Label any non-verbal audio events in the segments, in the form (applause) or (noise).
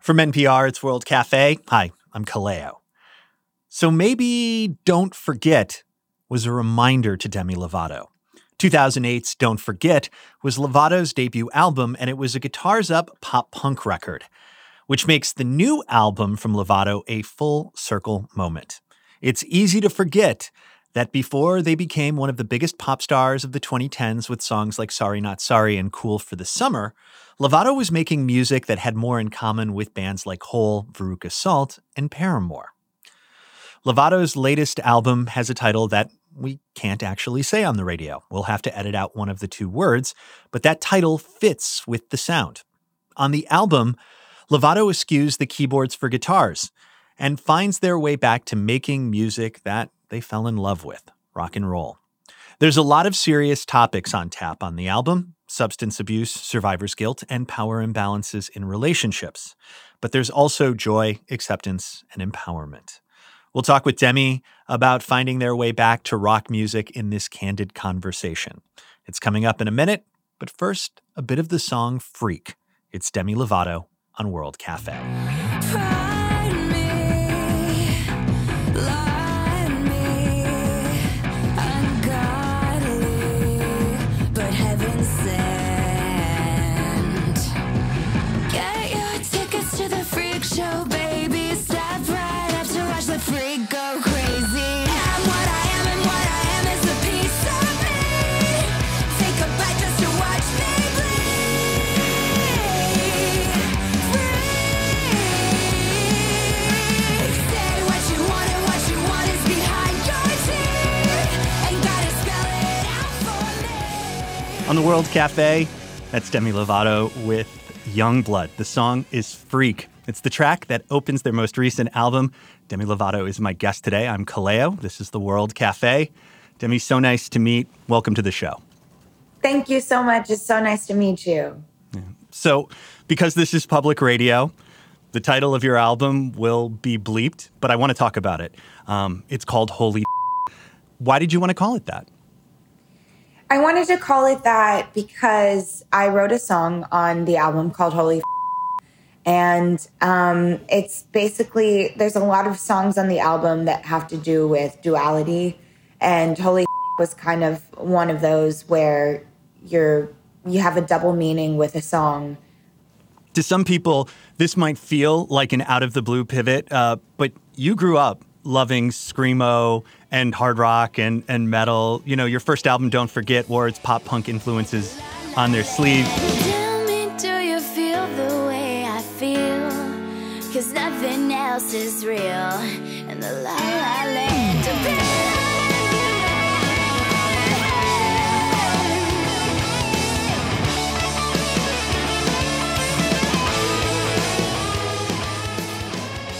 From NPR, it's World Cafe. Hi, I'm Kaleo. So maybe Don't Forget was a reminder to Demi Lovato. 2008's Don't Forget was Lovato's debut album, and it was a guitars up pop punk record, which makes the new album from Lovato a full circle moment. It's easy to forget that before they became one of the biggest pop stars of the 2010s with songs like Sorry Not Sorry and Cool for the Summer, Lovato was making music that had more in common with bands like Hole, Veruca Salt, and Paramore. Lovato's latest album has a title that we can't actually say on the radio. We'll have to edit out one of the two words, but that title fits with the sound. On the album, Lovato eschews the keyboards for guitars and finds their way back to making music that they fell in love with rock and roll. There's a lot of serious topics on tap on the album substance abuse, survivor's guilt, and power imbalances in relationships. But there's also joy, acceptance, and empowerment. We'll talk with Demi about finding their way back to rock music in this candid conversation. It's coming up in a minute, but first, a bit of the song Freak. It's Demi Lovato on World Cafe. On the World Cafe. That's Demi Lovato with Yungblud. The song is Freak. It's the track that opens their most recent album. Demi Lovato is my guest today. I'm Kaleo. This is the World Cafe. Demi, so nice to meet. Welcome to the show. Thank you so much. It's so nice to meet you. Yeah. So, because this is public radio, the title of your album will be bleeped, but I want to talk about it. Um, it's called Holy. Why did you want to call it that? I wanted to call it that because I wrote a song on the album called Holy. And um, it's basically, there's a lot of songs on the album that have to do with duality. And Holy was kind of one of those where you're, you have a double meaning with a song. To some people, this might feel like an out of the blue pivot, uh, but you grew up loving screamo and hard rock and, and metal. You know, your first album, Don't Forget, wore its pop punk influences on their sleeve. Tell me, do you feel the way I feel? Cause nothing else is real in the la la land.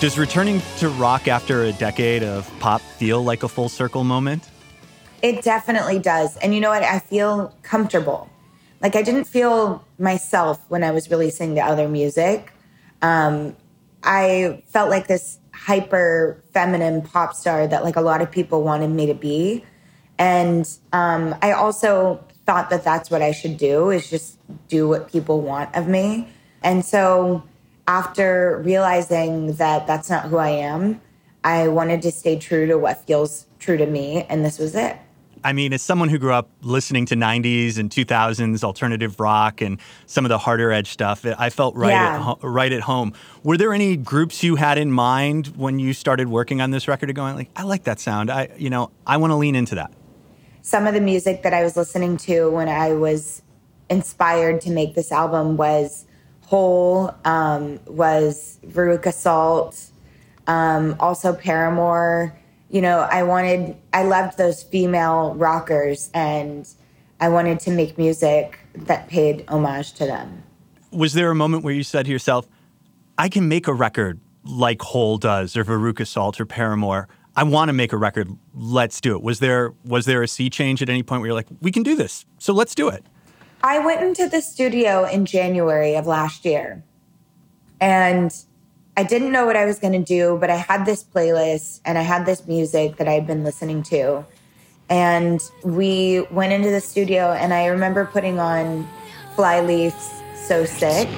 Does returning to rock after a decade of pop feel like a full circle moment? It definitely does. And you know what? I feel comfortable. Like I didn't feel myself when I was releasing the other music. Um, I felt like this hyper feminine pop star that like a lot of people wanted me to be. And um, I also thought that that's what I should do is just do what people want of me. And so after realizing that that's not who I am, I wanted to stay true to what feels true to me, and this was it. I mean, as someone who grew up listening to 90s and 2000s alternative rock and some of the harder edge stuff, I felt right, yeah. at, ho- right at home. Were there any groups you had in mind when you started working on this record going like, I like that sound. I, you know, I want to lean into that. Some of the music that I was listening to when I was inspired to make this album was Hole um, was Veruca Salt, um, also Paramore. You know, I wanted, I loved those female rockers, and I wanted to make music that paid homage to them. Was there a moment where you said to yourself, I can make a record like Hole does, or Veruca Salt, or Paramore? I want to make a record. Let's do it. Was there was there a sea change at any point where you're like, we can do this, so let's do it? I went into the studio in January of last year and I didn't know what I was going to do, but I had this playlist and I had this music that I'd been listening to. And we went into the studio and I remember putting on Flyleaf's So Sick.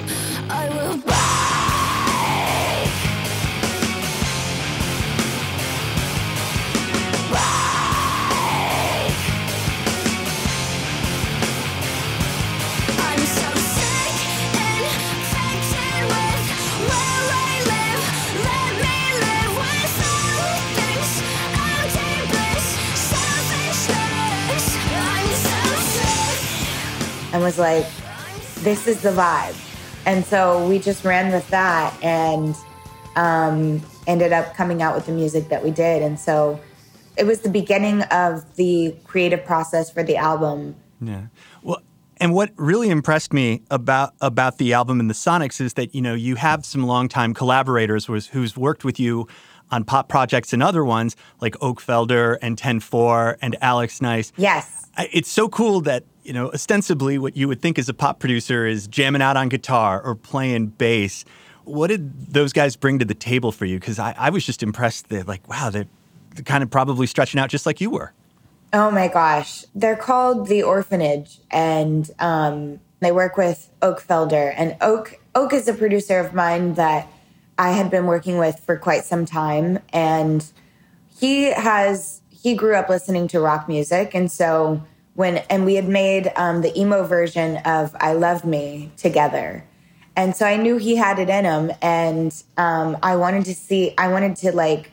And was like, this is the vibe. And so we just ran with that and um, ended up coming out with the music that we did. And so it was the beginning of the creative process for the album. Yeah. Well, and what really impressed me about about the album and the Sonics is that you know you have some longtime collaborators who's, who's worked with you on pop projects and other ones like Oak Felder and Ten Four and Alex Nice. Yes. It's so cool that you know ostensibly what you would think as a pop producer is jamming out on guitar or playing bass. What did those guys bring to the table for you? Because I, I was just impressed that like wow they're kind of probably stretching out just like you were. Oh my gosh. They're called The Orphanage and um, they work with Oak Felder. And Oak Oak is a producer of mine that I had been working with for quite some time. And he has he grew up listening to rock music. And so when and we had made um, the emo version of I Love Me together. And so I knew he had it in him. And um, I wanted to see I wanted to like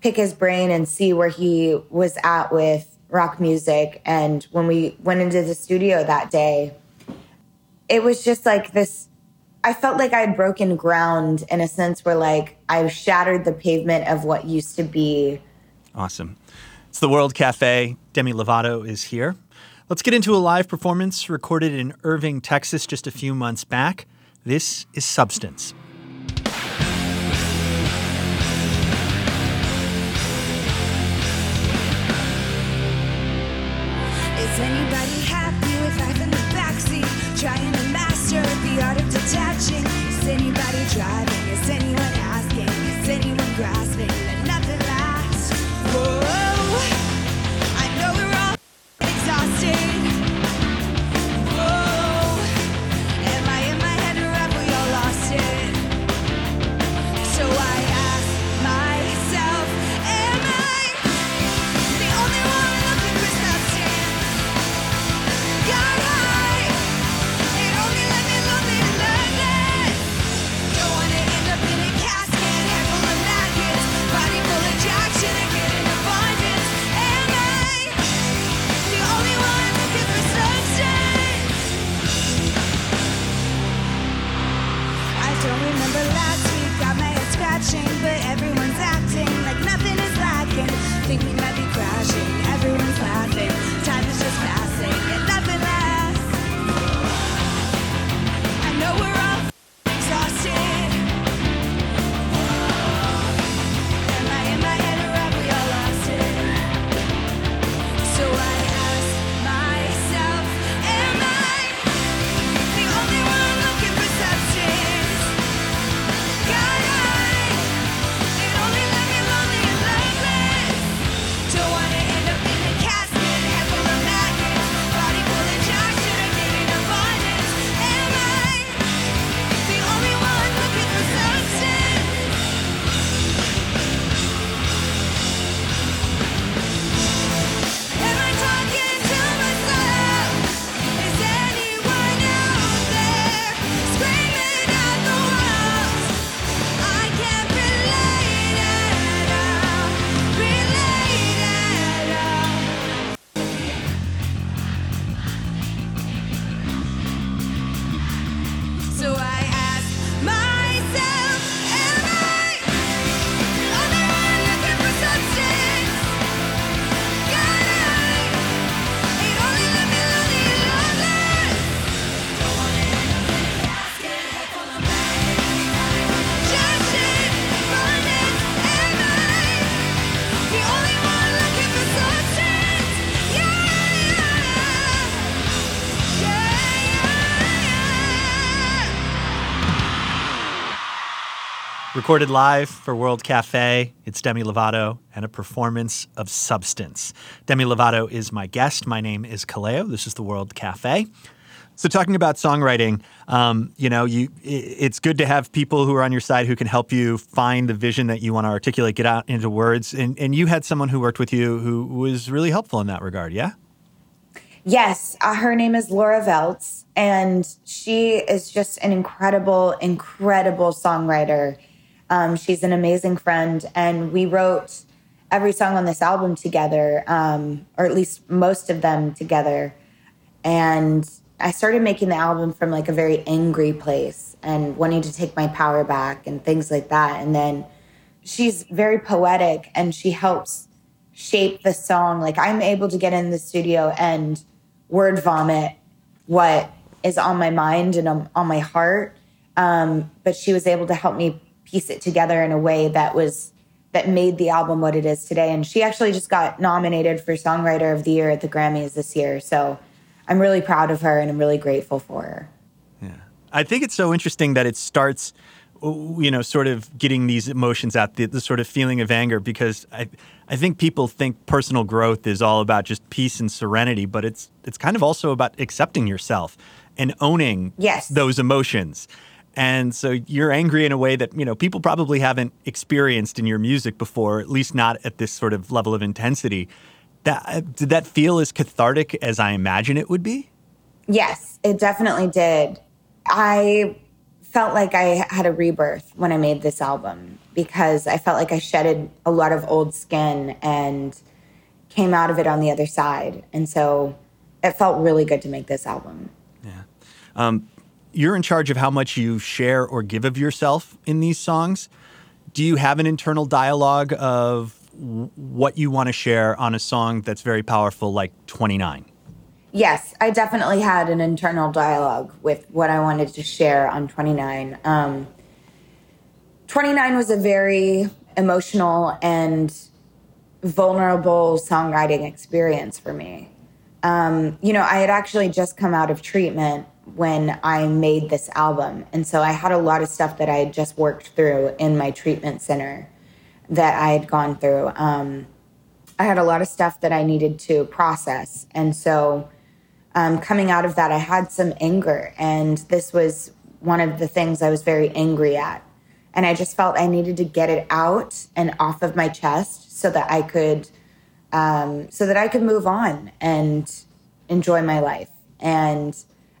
pick his brain and see where he was at with rock music. And when we went into the studio that day, it was just like this. I felt like I had broken ground in a sense where like I shattered the pavement of what used to be. Awesome. It's the World Cafe. Demi Lovato is here. Let's get into a live performance recorded in Irving, Texas, just a few months back. This is Substance. Recorded live for World Cafe, it's Demi Lovato and a performance of Substance. Demi Lovato is my guest. My name is Kaleo. This is the World Cafe. So, talking about songwriting, um, you know, you it's good to have people who are on your side who can help you find the vision that you want to articulate, get out into words. And, and you had someone who worked with you who was really helpful in that regard, yeah? Yes, uh, her name is Laura Veltz, and she is just an incredible, incredible songwriter. Um, she's an amazing friend, and we wrote every song on this album together, um, or at least most of them together. And I started making the album from like a very angry place and wanting to take my power back and things like that. And then she's very poetic and she helps shape the song. Like I'm able to get in the studio and word vomit what is on my mind and on, my heart. Um, but she was able to help me piece it together in a way that was that made the album what it is today. And she actually just got nominated for Songwriter of the Year at the Grammys this year. So I'm really proud of her and I'm really grateful for her. Yeah. I think it's so interesting that it starts you know, sort of getting these emotions out, the, the, sort of feeling of anger, because I, I think people think personal growth is all about just peace and serenity, but it's it's kind of also about accepting yourself and owning yes. those emotions. And so you're angry in a way that, you know, people probably haven't experienced in your music before, at least not at this sort of level of intensity. That did that feel as cathartic as I imagine it would be? Yes, it definitely did. I felt like I had a rebirth when I made this album because I felt like I shedded a lot of old skin and came out of it on the other side. And so it felt really good to make this album. Yeah. Um, you're in charge of how much you share or give of yourself in these songs. Do you have an internal dialogue of what you want to share on a song that's very powerful, like 29? Yes, I definitely had an internal dialogue with what I wanted to share on 29. Um, 29 was a very emotional and vulnerable songwriting experience for me. Um, you know, I had actually just come out of treatment when I made this album. And so I had a lot of stuff that I had just worked through in my treatment center that I had gone through. Um, I had a lot of stuff that I needed to process. And so um, coming out of that, I had some anger. And this was one of the things I was very angry at. And I just felt I needed to get it out and off of my chest so that I could. Um, so that I could move on and enjoy my life. And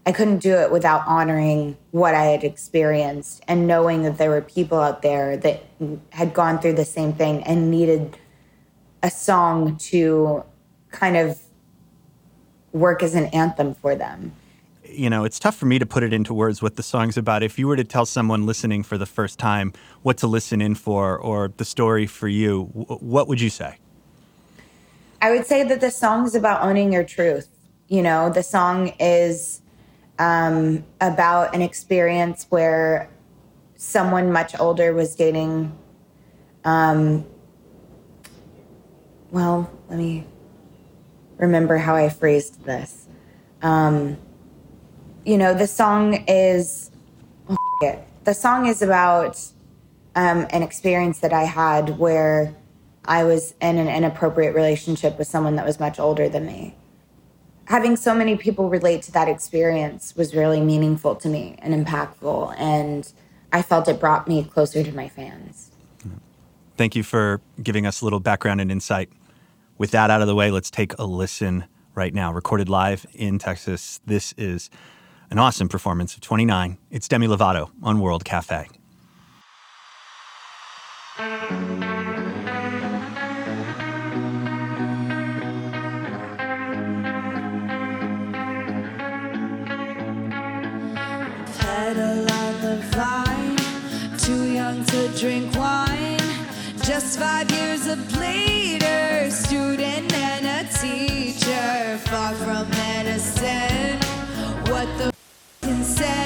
I couldn't do it without honoring what I had experienced and knowing that there were people out there that had gone through the same thing and needed a song to kind of work as an anthem for them. You know, it's tough for me to put it into words what the song's about. If you were to tell someone listening for the first time what to listen in for or the story for you, what would you say? I would say that the song's about owning your truth. You know, the song is um, about an experience where someone much older was dating. Um, well, let me remember how I phrased this. Um, you know, the song is oh, the song is about um, an experience that I had where I was in an inappropriate relationship with someone that was much older than me having so many people relate to that experience was really meaningful to me and impactful. And I felt it brought me closer to my fans. Thank you for giving us a little background and insight. With that out of the way, let's take a listen right now. Recorded live in Texas. This is an awesome performance of 29. It's Demi Lovato on World Cafe. Drink wine. Just five years of later, student and a teacher, far from medicine. What the consent? Numbers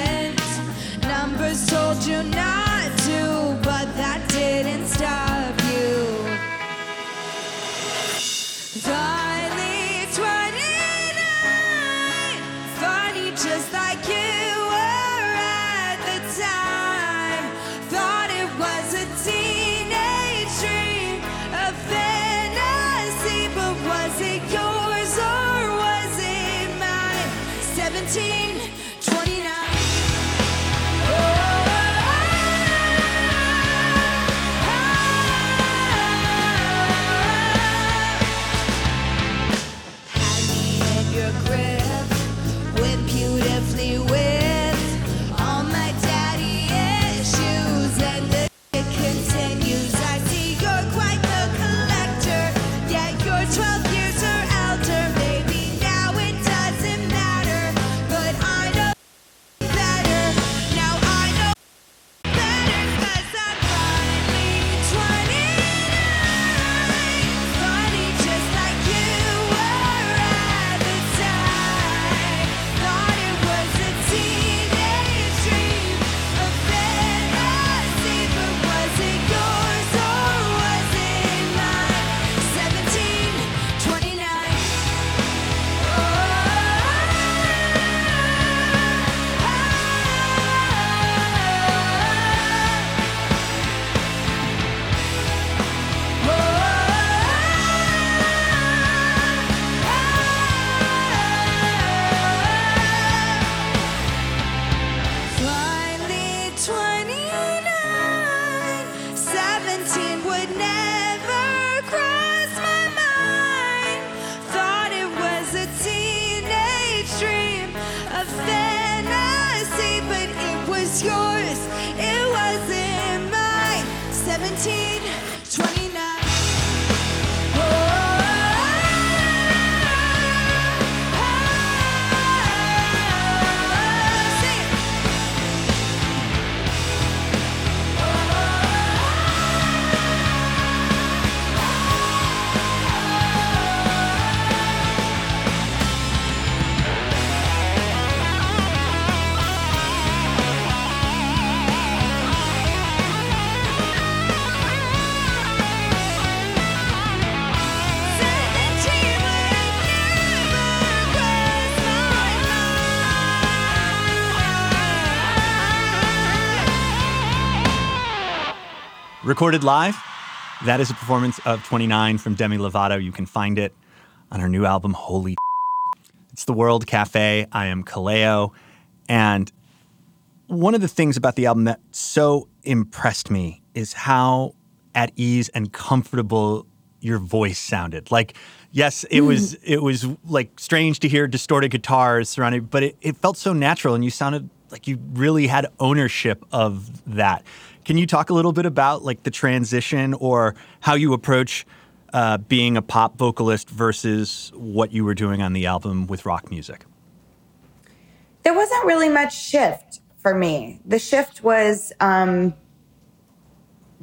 yours. Recorded live. That is a performance of 29 from Demi Lovato. You can find it on her new album, Holy. (laughs) It's the World Cafe. I am Kaleo. And one of the things about the album that so impressed me is how at ease and comfortable your voice sounded. Like, yes, it was mm. it was like strange to hear distorted guitars surrounded, but it, it felt so natural and you sounded like you really had ownership of that. Can you talk a little bit about like the transition or how you approach uh, being a pop vocalist versus what you were doing on the album with rock music? There wasn't really much shift for me. The shift was um,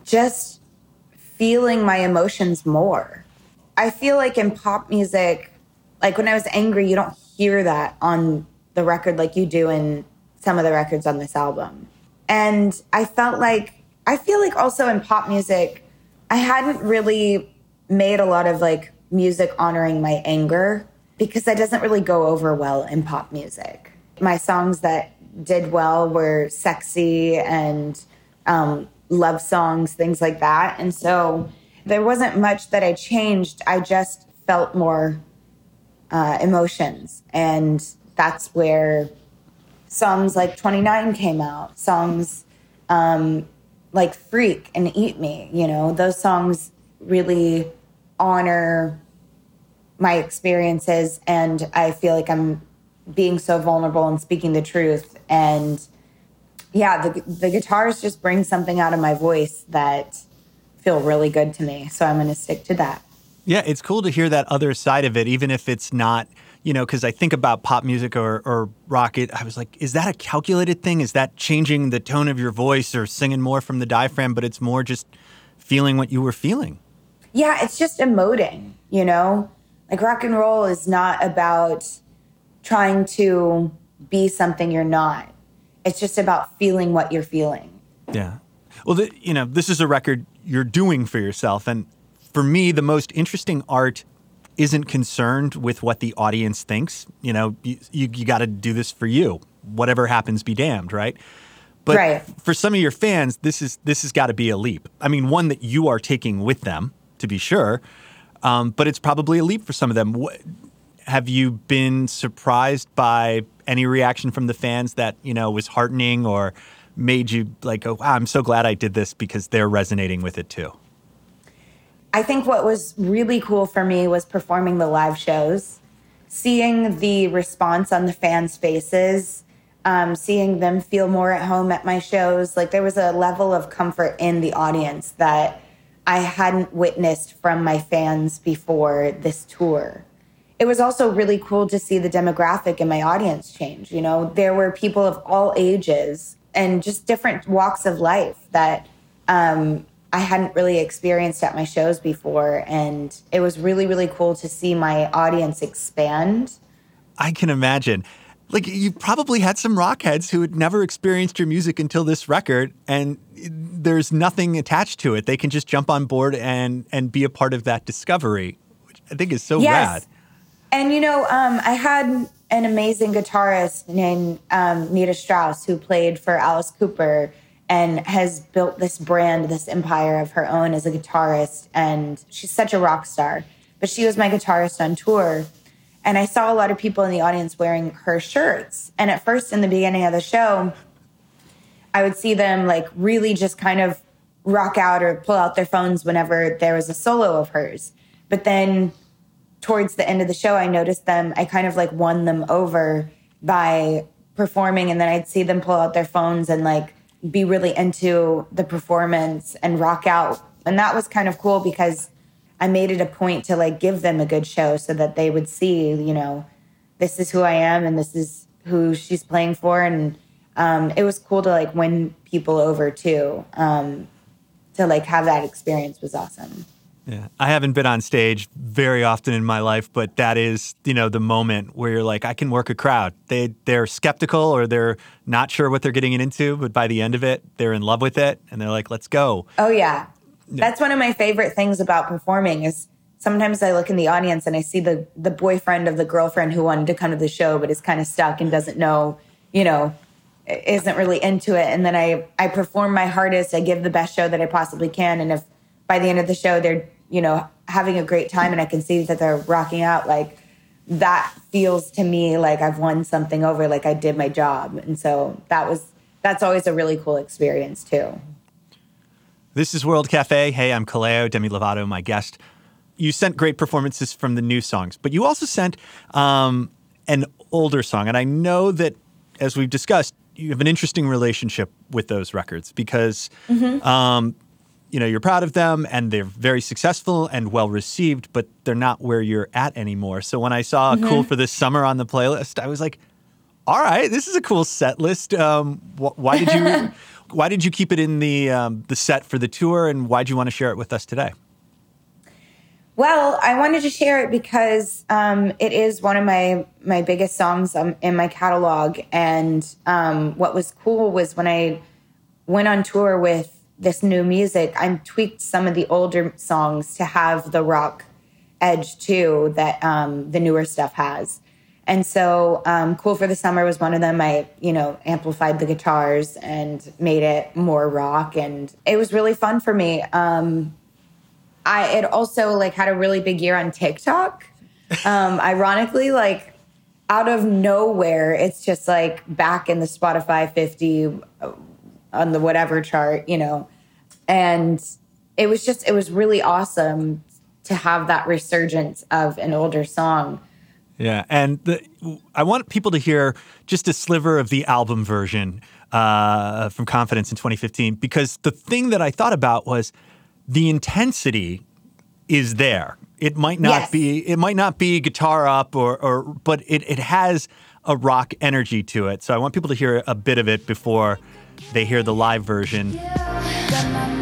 just feeling my emotions more. I feel like in pop music, like when I was angry, you don't hear that on the record like you do in some of the records on this album. And I felt like, I feel like also in pop music, I hadn't really made a lot of like music honoring my anger because that doesn't really go over well in pop music. My songs that did well were sexy and um, love songs, things like that. And so there wasn't much that I changed. I just felt more uh, emotions. And that's where songs like 29 came out, songs um, like Freak and Eat Me, you know, those songs really honor my experiences. And I feel like I'm being so vulnerable and speaking the truth. And yeah, the, the guitars just bring something out of my voice that feel really good to me. So I'm going to stick to that. Yeah, it's cool to hear that other side of it, even if it's not, you know, because I think about pop music or, or rock, it, I was like, is that a calculated thing? Is that changing the tone of your voice or singing more from the diaphragm? But it's more just feeling what you were feeling. Yeah, it's just emoting, you know? Like rock and roll is not about trying to be something you're not. It's just about feeling what you're feeling. Yeah. Well, the, you know, this is a record you're doing for yourself. And for me, the most interesting art isn't concerned with what the audience thinks. You know, you, you, you got to do this for you. Whatever happens, be damned, right? But Right. for some of your fans, this is this has got to be a leap. I mean, one that you are taking with them, to be sure, um, but it's probably a leap for some of them. Wh- have you been surprised by any reaction from the fans that you know was heartening or made you like, oh, wow, I'm so glad I did this because they're resonating with it too? I think what was really cool for me was performing the live shows, seeing the response on the fans' faces, um, seeing them feel more at home at my shows. Like there was a level of comfort in the audience that I hadn't witnessed from my fans before this tour. It was also really cool to see the demographic in my audience change. You know, there were people of all ages and just different walks of life that um, I hadn't really experienced at my shows before. And it was really, really cool to see my audience expand. I can imagine. Like you probably had some rockheads who had never experienced your music until this record, and there's nothing attached to it. They can just jump on board and and be a part of that discovery, which I think is so rad. And you know, um, I had an amazing guitarist named um, Nita Strauss who played for Alice Cooper and has built this brand, this empire of her own as a guitarist. And she's such a rock star. But she was my guitarist on tour. And I saw a lot of people in the audience wearing her shirts. And at first, in the beginning of the show, I would see them like really just kind of rock out or pull out their phones whenever there was a solo of hers. But then towards the end of the show, I noticed them, I kind of like won them over by performing. And then I'd see them pull out their phones and like be really into the performance and rock out. And that was kind of cool because I made it a point to like give them a good show so that they would see, you know, this is who I am and this is who she's playing for. And um, it was cool to like win people over too. Um, to like have that experience was awesome. Yeah. I haven't been on stage very often in my life, but that is, you know, the moment where you're like, I can work a crowd. They they're skeptical or they're not sure what they're getting into, but by the end of it, they're in love with it and they're like, let's go. Oh yeah. That's one of my favorite things about performing is sometimes I look in the audience and I see the the boyfriend of the girlfriend who wanted to come to the show but is kind of stuck and doesn't know, you know, isn't really into it and then I I perform my hardest, I give the best show that I possibly can and if by the end of the show they're, you know, having a great time and I can see that they're rocking out like that feels to me like I've won something over like I did my job. And so that was that's always a really cool experience too. This is World Cafe. Hey, I'm Kaleo, Demi Lovato, my guest. You sent great performances from the new songs, but you also sent um, an older song. And I know that, as we've discussed, you have an interesting relationship with those records because, um, you know, you're proud of them and they're very successful and well received, but they're not where you're at anymore. So when I saw "Cool for This Summer" on the playlist, I was like, "All right, this is a cool set list." Um, wh- why did you? (laughs) why did you keep it in the um, the set for the tour, and why do you want to share it with us today? Well, I wanted to share it because um, it is one of my my biggest songs um, in my catalog, and um, what was cool was when I went on tour with this new music, I'm tweaked some of the older songs to have the rock edge too that um, the newer stuff has. And so, um, "Cool for the Summer" was one of them. I, you know, amplified the guitars and made it more rock, and it was really fun for me. Um, I it also like had a really big year on TikTok. Um, ironically, like out of nowhere, it's just like back in the Spotify 50 uh, on the whatever chart, you know. And it was just it was really awesome to have that resurgence of an older song. Yeah, and the, I want people to hear just a sliver of the album version uh, from Confidence in 2015 because the thing that I thought about was the intensity is there. It might not Yes. be it might not be guitar up or or but it it has a rock energy to it. So I want people to hear a bit of it before they hear the live version. Got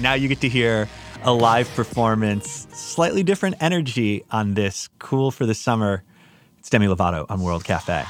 Now you get to hear a live performance, slightly different energy on this. Cool for the summer. It's Demi Lovato on World Cafe.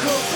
We're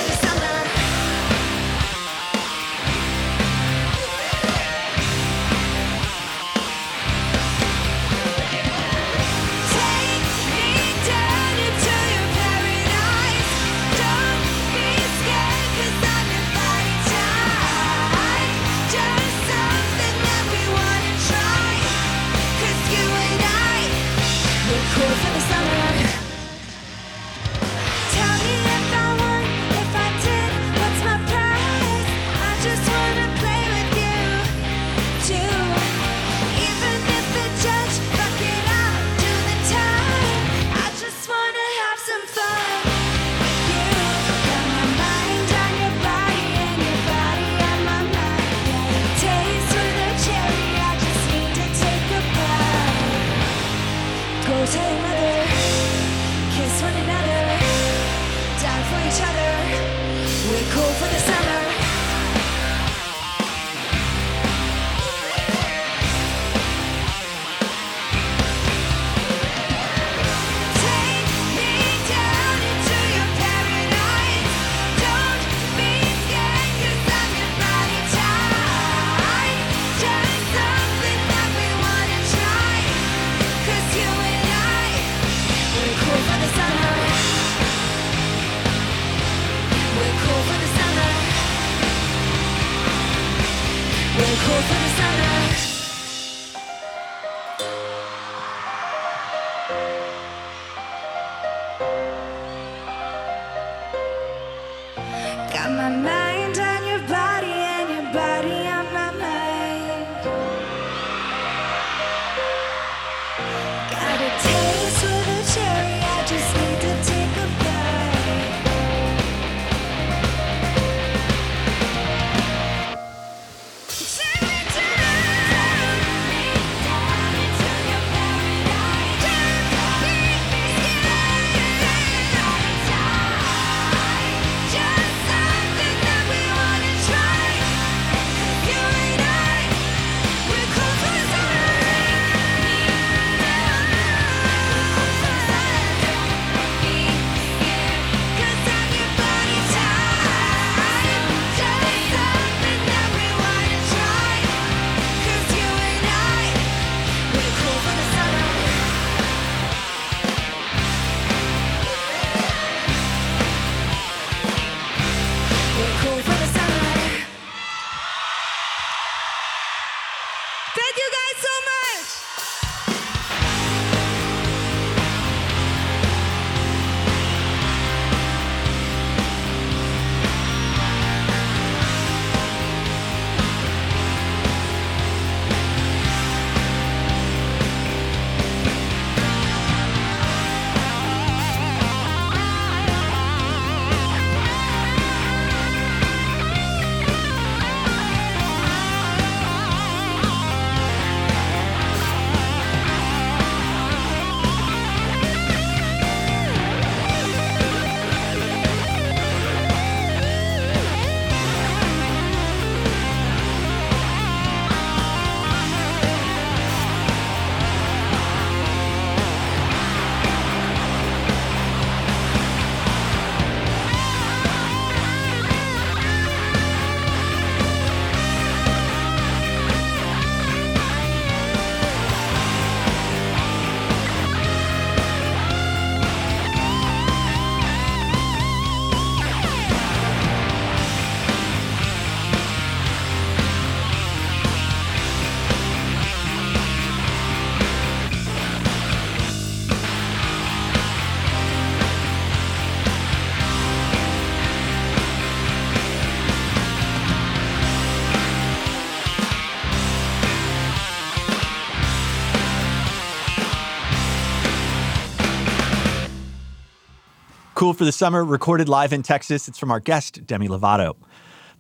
Cool for the Summer, recorded live in Texas. It's from our guest, Demi Lovato.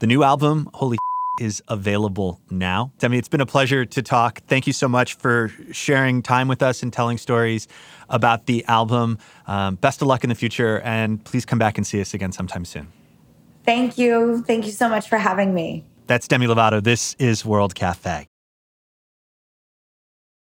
The new album, Holy (laughs) is available now. Demi, it's been a pleasure to talk. Thank you so much for sharing time with us and telling stories about the album. Um, best of luck in the future, and please come back and see us again sometime soon. Thank you. Thank you so much for having me. That's Demi Lovato. This is World Cafe.